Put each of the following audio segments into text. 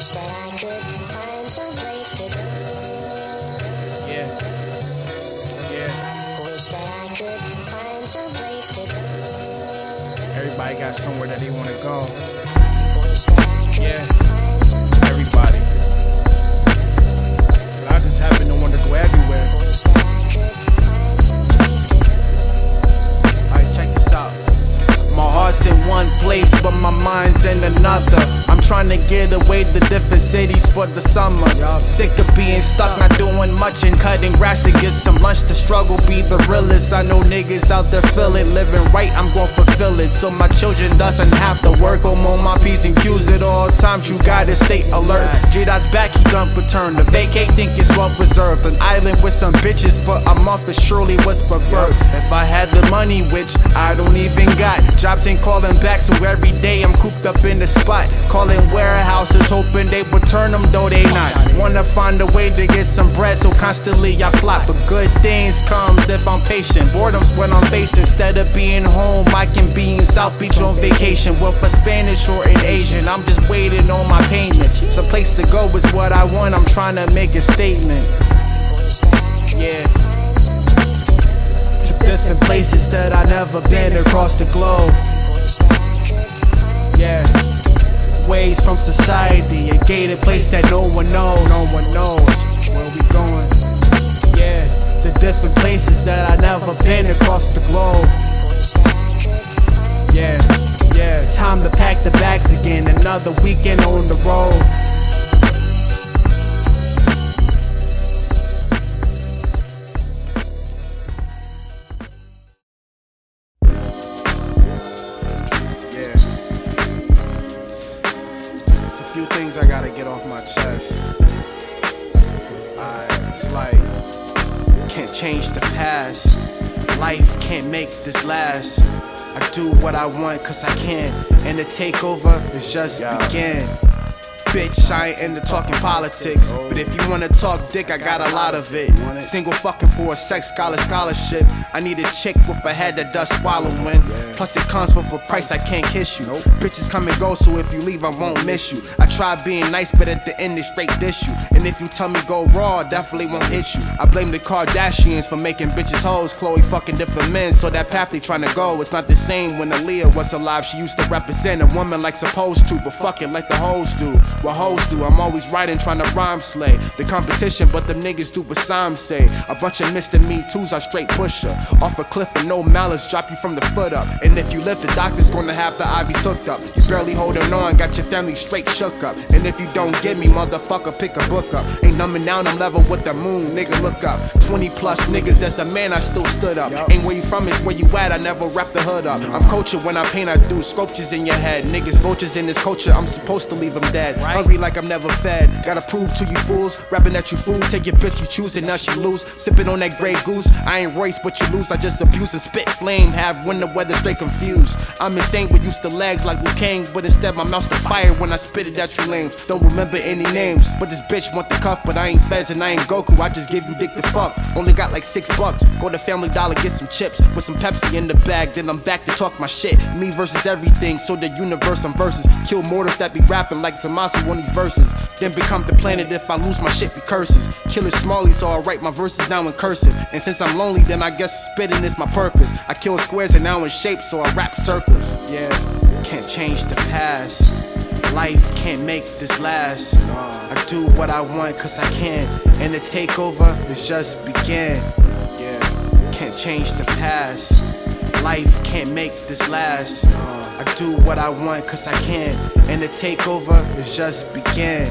Wish that I could find some place to go. Yeah. Yeah. Wish that I could find some place to go. Everybody got somewhere that they go. That I could Yeah. Place, but my mind's in another. I'm trying to get away to different cities for the summer. Sick of being stuck, not doing much and cutting grass to get some lunch. The struggle be the realest. I know niggas out there feel it. Living right, I'm gonna fulfill it. So my children doesn't have to work. I'm on my P's and Q's at all times. You gotta stay alert. Jada's back, he done return. The vacate think it's well preserved. An island with some bitches for a month is surely what's preferred. If I had the money, which I don't even got, jobs ain't calling back, so every day I'm cooped up in the spot. Calling warehouses, hoping they would turn them, though they not. Wanna find a way to get some bread, so constantly I plot. But good things comes if I'm patient. Boredom's what I'm facing. Instead of being home, I can be in South Beach on vacation with a Spanish or an Asian. I'm just waiting on my payments. Some place to go is what I want. I'm trying to make a statement. Yeah. To different places that I never been across the globe. Yeah. Ways from society, a gated place that no one knows. No one knows where we going. Yeah, the different places that I never been across the globe. Yeah, yeah. Time to pack the bags again. Another weekend on the road. Few things I gotta get off my chest. I, it's like, can't change the past. Life can't make this last. I do what I want cause I can. And the takeover is just begin. Bitch, I ain't into talking politics. But if you wanna talk dick, I got a lot of it. Single fucking for a sex scholar scholarship. I need a chick with a head that does swallowing. Plus, it comes with a price I can't kiss you. Bitches come and go, so if you leave, I won't miss you. I try being nice, but at the end, they straight dish you. And if you tell me go raw, I definitely won't hit you. I blame the Kardashians for making bitches hoes. Khloe fucking different men, so that path they trying to go. It's not the same when Aaliyah was alive. She used to represent a woman like supposed to, but fuck it like the hoes do. What hoes do, I'm always writing, trying to rhyme slay. The competition, but the niggas do what Sam say. A bunch of Mr. Me Too's, I straight pusher. Off a cliff with no malice, drop you from the foot up. And if you live, the doctor's gonna have the IVs hooked up. You barely holding on, got your family straight shook up. And if you don't get me, motherfucker, pick a book up. Ain't numbing down, I'm level with the moon, nigga, look up. 20 plus niggas, as a man, I still stood up. Ain't where you from, it's where you at, I never wrap the hood up. I'm culture when I paint, I do sculptures in your head. Niggas, vultures in this culture, I'm supposed to leave them dead. Hungry like I'm never fed. Gotta prove to you fools, rapping at you fool. Take your bitch, you choose it, now she lose. Sipping on that Grey Goose. I ain't Royce, but you lose. I just abuse and spit flame. Have winter weather straight confused. I'm insane, with used to legs like Liu Kang. But instead, my mouth's the fire when I spit it at you lames. Don't remember any names, but this bitch want the cuff. But I ain't feds and I ain't Goku. I just give you dick the fuck. Only got like six bucks. Go to Family Dollar, get some chips with some Pepsi in the bag. Then I'm back to talk my shit. Me versus everything, so the universe I'm versus. Kill mortals that be rapping like Zamasu on these verses. Then become the planet if I lose my shit be curses. Killer Smalley, so I write my verses now in cursive. And since I'm lonely, then I guess spitting is my purpose. I kill squares and now in shape, so I rap circles. Yeah, can't change the past. Life can't make this last. I do what I want cause I can. And the takeover is just begin. Yeah, can't change the past. Life can't make this last. I do what I want cause I can. And the takeover is just begin.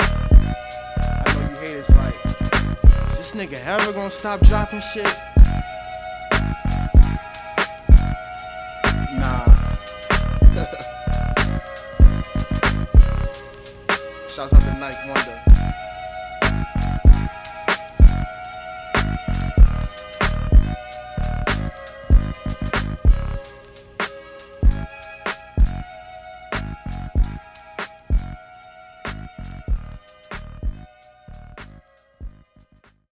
I know you haters like, is this nigga ever gonna stop dropping shit? Nah. Shouts out to 9th Wonder.